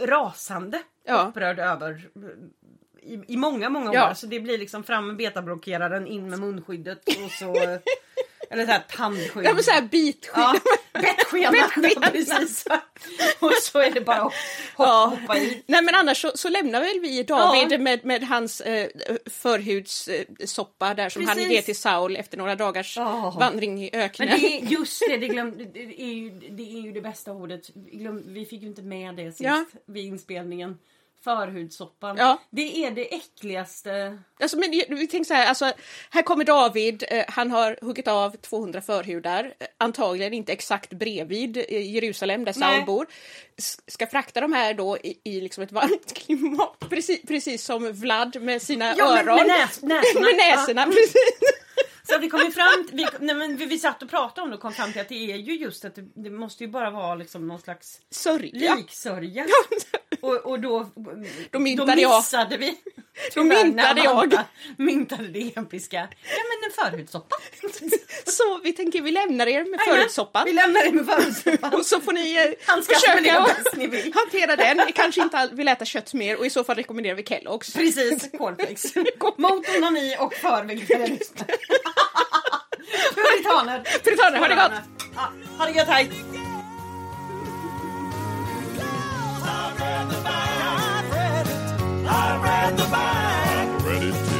rasande Ja. upprörd över i, i många, många Ja. år. Så det blir liksom fram med betablockeraren, in med munskyddet och så... eller så här tandskydd. Ja men såhär bitskydd. Ja, bettskena. Bettskena. precis. Och så är det bara att hoppa, Ja. hoppa i. Nej men annars så, så lämnar väl vi David Ja. med, med hans eh, förhudssoppa där som han Precis. ger till Saul efter några dagars Ja. vandring i öknen. Men det är just det, det, glöm, det, är ju, det är ju det bästa ordet. Vi Glöm, vi fick ju inte med det sist Ja. vid inspelningen. Förhudssoppan. Ja. Det är det äckligaste. Alltså, men vi tänker så här, alltså, här kommer David, eh, han har huggit av 200 förhudar, eh, antagligen inte exakt bredvid eh, Jerusalem där Saul bor. S- ska frakta de här då i, i liksom ett varmt klimat, precis, precis som Vlad med sina Ja, med- öron. med näs- näsorna. med näsorna, precis. Så vi kom ju fram vi, nej, men vi, vi satt och pratade om det och kom fram till att det är ju just att det, det måste ju bara vara liksom någon slags Sörja. liksörja. Och, och då, Då myntade jag. missade vi. Då myntade jag. Myntade det episka. Ja men en förhudssoppa. Så vi tänker vi lämnar er med förhudssoppan. Vi lämnar det med förhudssoppan. Och så får ni eh, det försöka ni vill. hantera den. Ni kanske inte vill äta kött mer och i så fall rekommenderar vi Kellogg's. Precis, cornflakes. Mot onani och för vegetarianism. Puritaner. Puritaner, ha det gott! Ja, ha det gött, hej! I've read the Bible.